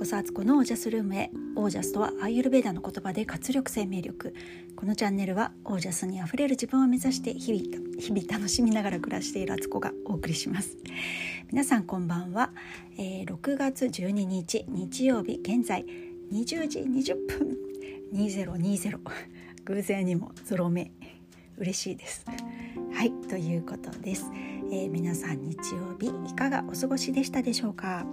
こそアツコのオージャスルームへ。オージャスとはアーユルベーダの言葉で活力生命力。このチャンネルはオージャスにあふれる自分を目指して日々日々楽しみながら暮らしているアツコがお送りします。皆さんこんばんは、えー、6月12日日曜日現在20時20分。2020偶然にもゾロ目。嬉しいです。はいということです、えー、皆さん日曜日いかがお過ごしでしたでしょうか？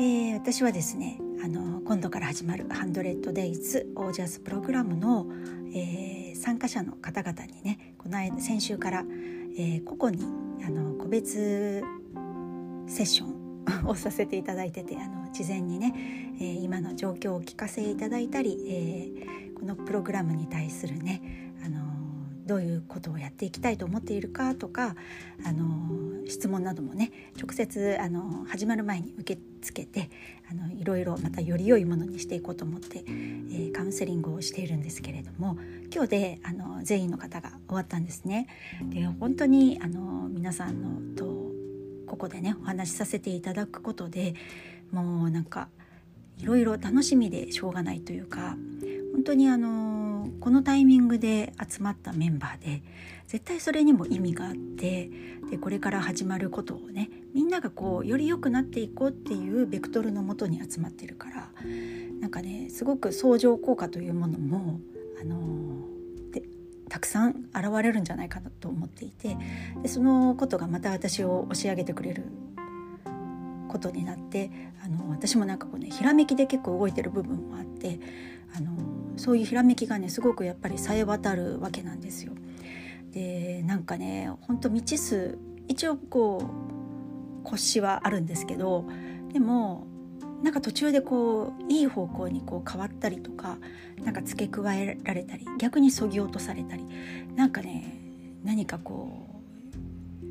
えー、私はですねあの今度から始まる「100days オージャスプログラムの」えー、参加者の方々にねこの間先週から、えー、個々にあの個別セッション をさせていただいててあの事前にね、えー、今の状況をお聞かせいただいたり、えー、このプログラムに対するねあのどういうことをやっていきたいと思っているかとかあの質問などもね直接あの始まる前に受け付けてあのいろいろまたより良いものにしていこうと思って、えー、カウンセリングをしているんですけれども今日であの全員の方が終わったんですね。で本当にあの皆さんのとここでねお話しさせていただくことでもうなんかいろいろ楽しみでしょうがないというか本当にあのこのタイミングで集まったメンバーで絶対それにも意味があってでこれから始まることをねみんながこうより良くなっていこうっていうベクトルのもとに集まってるからなんかねすごく相乗効果というものもあのでたくさん現れるんじゃないかなと思っていてでそのことがまた私を押し上げてくれることになってあの私もなんかこうねひらめきで結構動いてる部分もあってあのそういうひらめきがねすごくやっぱりさえ渡るわけなんですよ。でなんかねほんと未知数一応こう腰はあるんですけどでもなんか途中でこういい方向にこう変わったりとかなんか付け加えられたり逆にそぎ落とされたりなんかね何かこう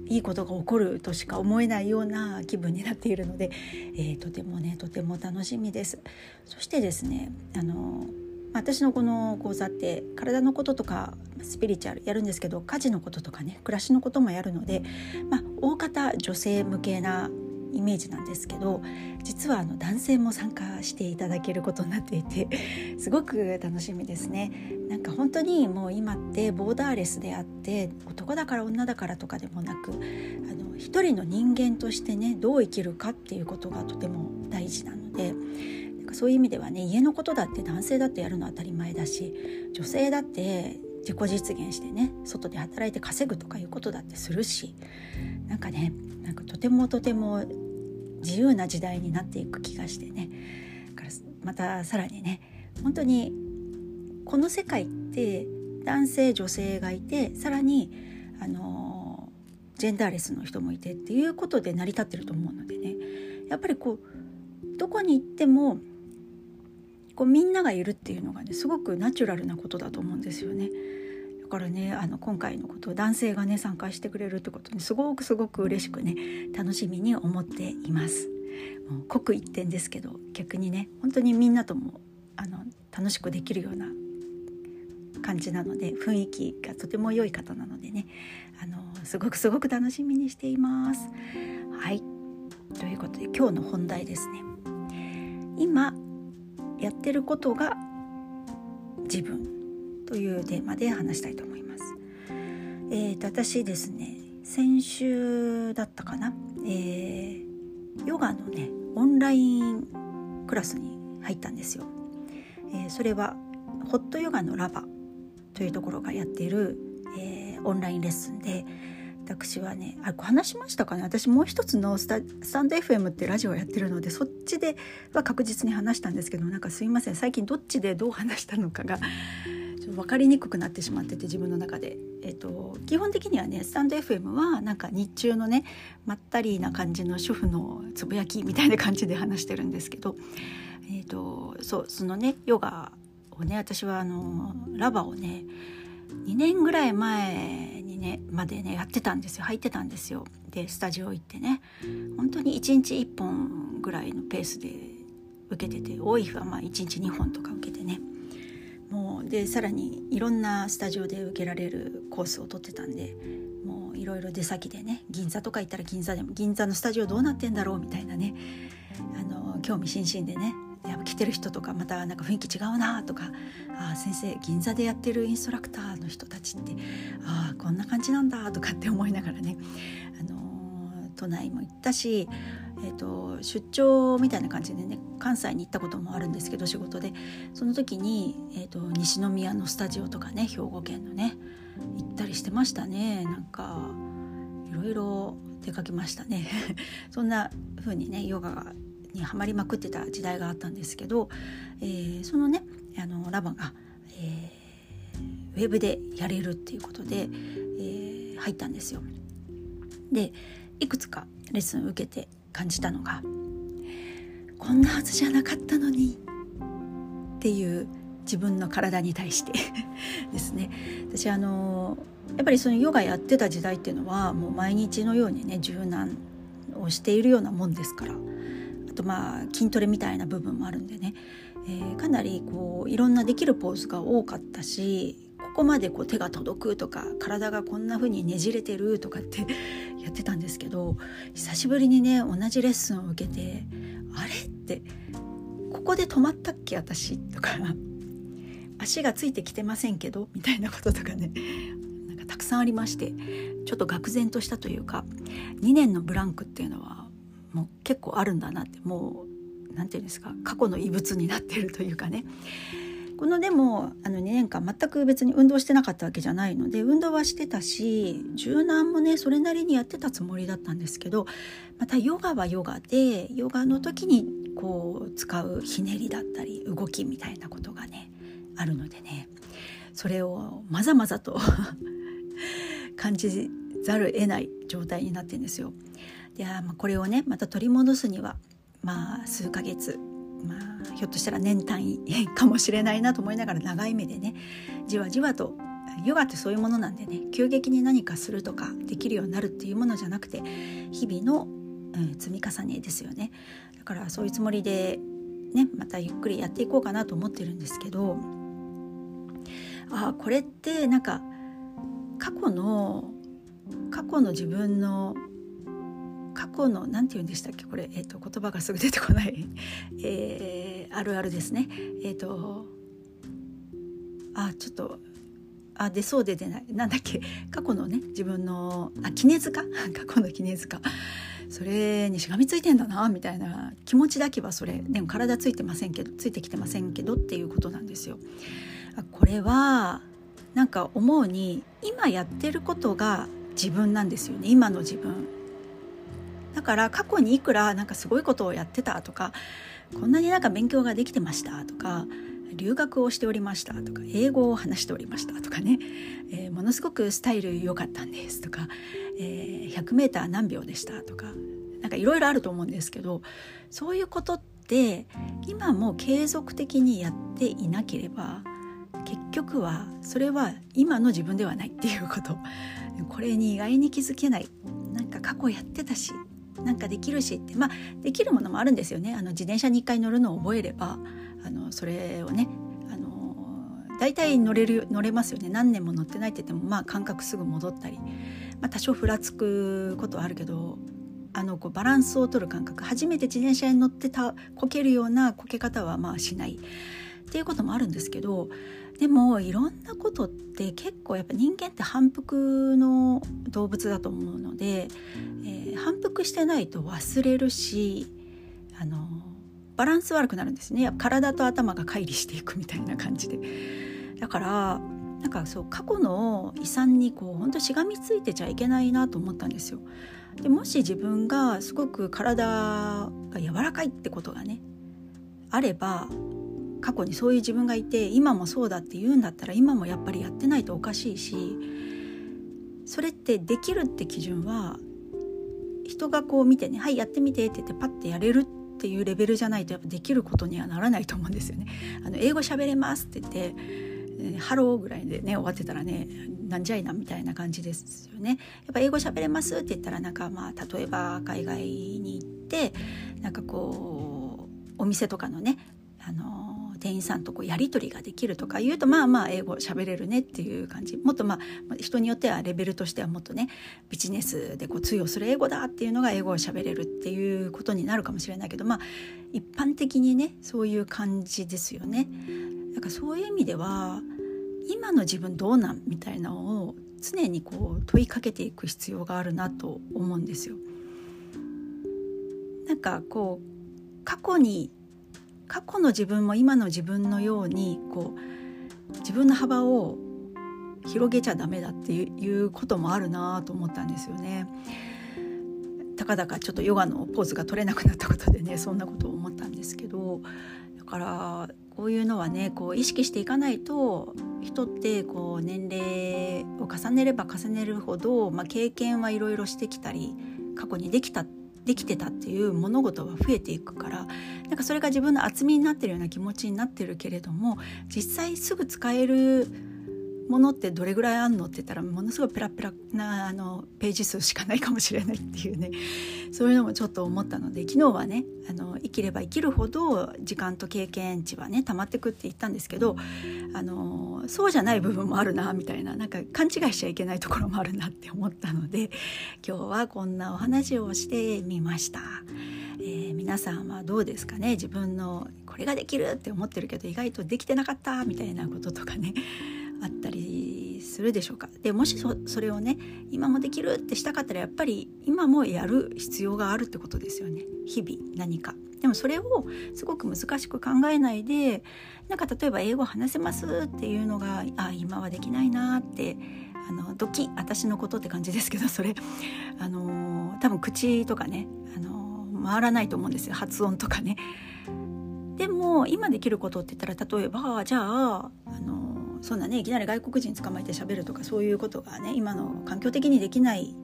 いいことが起こるとしか思えないような気分になっているので、えー、とてもねとても楽しみです。そしてですねあの私のこの講座って体のこととかスピリチュアルやるんですけど家事のこととかね暮らしのこともやるので、まあ、大方女性向けなイメージなんですけど実はあの男性も参加していただけることになっていて すごく楽しみですね。なんか本当にもう今ってボーダーレスであって男だから女だからとかでもなくあの一人の人間としてねどう生きるかっていうことがとても大事なのでそういう意味ではね家のことだって男性だってやるのは当たり前だし女性だって自己実現してね外で働いて稼ぐとかいうことだってするしなんかねなんかとてもとても自由な時代になっていく気がしてね。からまたさらにね本当にこの世界って男性女性がいてさらにあのジェンダーレスの人もいてっていうことで成り立ってると思うのでね。やっぱりこうどこに行ってもこうみんながいるっていうのがねすごくナチュラルなことだと思うんですよね。だからねあの今回のことを男性がね参加してくれるってことにすごくすごく嬉しくね楽しみに思っています。もう刻一点ですけど逆にね本当にみんなともあの楽しくできるような感じなので雰囲気がとても良い方なのでねあのすごくすごく楽しみにしています。はいということで今日の本題ですね。今やってることが自分というテーマで話したいと思います。えーと、私ですね先週だったかな、えー、ヨガのねオンラインクラスに入ったんですよ。えー、それはホットヨガのラバというところがやっている、えー、オンラインレッスンで私はねあ話しましたかね。私もう一つのスタスタンド FM ってラジオやってるのでそっちでは確実に話したんですけどなんかすいません。最近どっちでどう話したのかが ちょっと分かりにくくなってしまってて自分の中で、えーと、基本的にはねスタンド FM はなんか日中のねまったりな感じの主婦のつぶやきみたいな感じで話してるんですけど、えーと、そうそのねヨガをね私はあのラバをね2年ぐらい前ねまでねやってたんですよ。入ってたんですよ。でスタジオ行ってね。本当に1日1本ぐらいのペースで受けてて多い日はまあ1日2本とか受けてね。もうでさらにいろんなスタジオで受けられるコースを取ってたんでもういろいろ出先でね銀座とか行ったら銀座でも銀座のスタジオどうなってんだろうみたいなねあの興味津々でねやっぱ来てる人とかまたなんか雰囲気違うなとかあ先生銀座でやってるインストラクターの人たちってあこんな感じなんだとかって思いながらね、あの都内も行ったし、えーと、出張みたいな感じでね関西に行ったこともあるんですけど仕事で。その時に、えーと、西宮のスタジオとかね兵庫県のね行ったりしてましたね。なんかいろいろ出かけましたね。そんな風にねヨガにはまりまくってた時代があったんですけど、えー、そのねあのラバが、えー、ウェブでやれるっていうことで、えー、入ったんですよ。でいくつかレッスンを受けて感じたのがこんなはずじゃなかったのにっていう自分の体に対して ですね私あのやっぱりそのヨガやってた時代っていうのはもう毎日のようにね柔軟をしているようなもんですからとまあ筋トレみたいな部分もあるんでね、えー、かなりこういろんなできるポーズが多かったしここまでこう手が届くとか体がこんな風にねじれてるとかって やってたんですけど久しぶりにね同じレッスンを受けてあれってここで止まったっけ私？とか足がついてきてませんけど？みたいなこととかねなんかたくさんありましてちょっと愕然としたというか2年のブランクっていうのはもう結構あるんだなってもう何て言うんですか過去の遺物になってるというかねこのでもあの2年間全く別に運動してなかったわけじゃないので運動はしてたし柔軟もねそれなりにやってたつもりだったんですけどまたヨガはヨガでヨガの時にこう使うひねりだったり動きみたいなことがねあるのでねそれをまざまざと 感じざる得ない状態になってんですよ。でまあこれをねまた取り戻すにはまあ数ヶ月まあ、ひょっとしたら年単位かもしれないなと思いながら長い目でねじわじわとヨガってそういうものなんでね急激に何かするとかできるようになるっていうものじゃなくて日々の、うん、積み重ねですよね。だからそういうつもりでねまたゆっくりやっていこうかなと思ってるんですけどあこれってなんか過去の過去の自分の過去の何て言うんでしたっけこれ、えーと、言葉がすぐ出てこない、えー、あるあるですね。えっ、ー、とあちょっとあ出そうで出ない。なんだっけ。過去のね自分のあ絹塚？過去の絹塚。それにしがみついてんだなみたいな気持ちだけはそれ。でも体ついてませんけどついてきてませんけどっていうことなんですよ。これはなんか思うに今やってることが自分なんですよね。今の自分。だから過去にいくらなんかすごいことをやってたとかこんなになんか勉強ができてましたとか留学をしておりましたとか英語を話しておりましたとかね、えー、ものすごくスタイル良かったんですとか、えー、100m 何秒でしたとかなんかいろいろあると思うんですけどそういうことって今も継続的にやっていなければ結局はそれは今の自分ではないっていうこと。これに意外に気づけない。なんか過去やってたしなんかできるしって。まあできるものもあるんですよね。あの自転車に1回乗るのを覚えれば。あのそれをねあの大体乗れる乗れますよね。何年も乗ってないって言ってもまあ感覚すぐ戻ったり、まあ、多少ふらつくことはあるけどあのこうバランスを取る感覚。初めて自転車に乗ってたこけるようなこけ方はまあしない。っていうこともあるんですけどでもいろんなことって結構やっぱ人間って反復の動物だと思うので、え、反復してないと忘れるしあのバランス悪くなるんですね。体と頭が乖離していくみたいな感じで。だからなんかそう過去の遺産にこう本当しがみついてちゃいけないなと思ったんですよ。でもし自分がすごく体が柔らかいってことがねあれば過去にそういう自分がいて今もそうだって言うんだったら今もやっぱりやってないとおかしいしそれってできるって基準は人がこう見てね「はいやってみて」って言ってパッてやれるっていうレベルじゃないとやっぱできることにはならないと思うんですよね。あの英語喋れますって言ってハローぐらいでね終わってたらねなんじゃいなみたいな感じですよね。やっぱ英語喋れますって言ったらなんかまあ例えば海外に行ってなんかこうお店とかのねあの店員さんとこうやり取りができるとか言うとまあまあ英語喋れるねっていう感じもっとまあ人によってはレベルとしてはもっとねビジネスでこう通用する英語だっていうのが英語を喋れるっていうことになるかもしれないけどまあ一般的にねそういう感じですよね。だからそういう意味では今の自分どうなんみたいなのを常にこう問いかけていく必要があるなと思うんですよ。なんかこう過去に過去の自分も今の自分のようにこう自分の幅を広げちゃダメだっていうこともあるなと思ったんですよね。たかだかちょっとヨガのポーズが取れなくなったことでねそんなことを思ったんですけどだからこういうのはねこう意識していかないと人ってこう年齢を重ねれば重ねるほど、まあ、経験はいろいろしてきたり過去にできたできてたっていう物事は増えていくからなんかそれが自分の厚みになってるような気持ちになってるけれども実際すぐ使えるものってどれぐらいあんのって言ったらものすごいペラペラなあのページ数しかないかもしれないっていうね。そういうのもちょっと思ったので昨日はねあの生きれば生きるほど時間と経験値はね溜まってくって言ったんですけどあのそうじゃない部分もあるなみたいななんか勘違いしちゃいけないところもあるなって思ったので 今日はこんなお話をしてみました。えー、皆さんはどうですかね？自分のこれができるって思ってるけど意外とできてなかったみたいなこととかね。あったりするでしょうか。でもしそれをね今もできるってしたかったらやっぱり今もやる必要があるってことですよね。日々何か。でもそれをすごく難しく考えないでなんか例えば英語話せますっていうのがあ今はできないなってあのドキ私のことって感じですけど それ。あの多分口とかねあの回らないと思うんですよ。発音とかね。でも今できることって言ったら例えばじゃああのそんなねいきなり外国人捕まえて喋るとかそういうことがね今の環境的にできない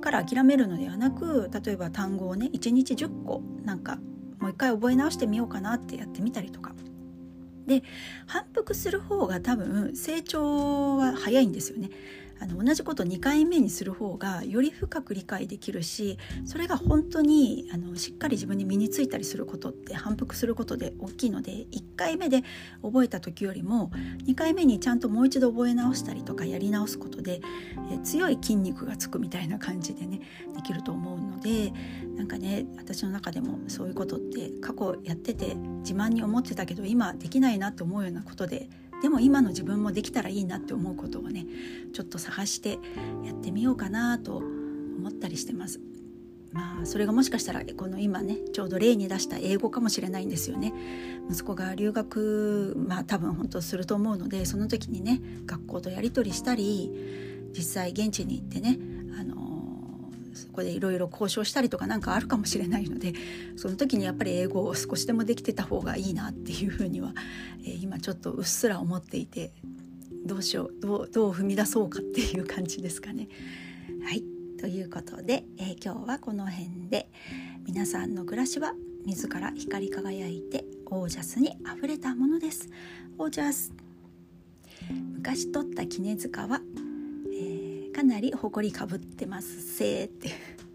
から諦めるのではなく例えば単語をね1日10個なんかもう一回覚え直してみようかなってやってみたりとかで反復する方が多分成長は早いんですよね。あの同じこと2回目にする方がより深く理解できるしそれが本当にあのしっかり自分に身についたりすることって反復することで大きいので1回目で覚えた時よりも2回目にちゃんともう一度覚え直したりとかやり直すことでえ強い筋肉がつくみたいな感じでねできると思うのでなんかね私の中でもそういうことって過去やってて自慢に思ってたけど今できないなって思うようなことででも今の自分もできたらいいなって思うことをねちょっと探してやってみようかなと思ったりしてます。まあそれがもしかしたらこの今ねちょうど例に出した英語かもしれないんですよね。息子が留学まあ多分本当すると思うのでその時にね学校とやり取りしたり実際現地に行ってねあのそこでいろいろ交渉したりとかなんかあるかもしれないのでその時にやっぱり英語を少しでもできてた方がいいなっていうふうには、えー、今ちょっとうっすら思っていてどうしようどうどう踏み出そうかっていう感じですかね。はいということで、えー、今日はこの辺で皆さんの暮らしは自ら光り輝いてオージャスにあふれたものです。オージャス昔撮った絹塚はかなり埃かぶってます。せーって。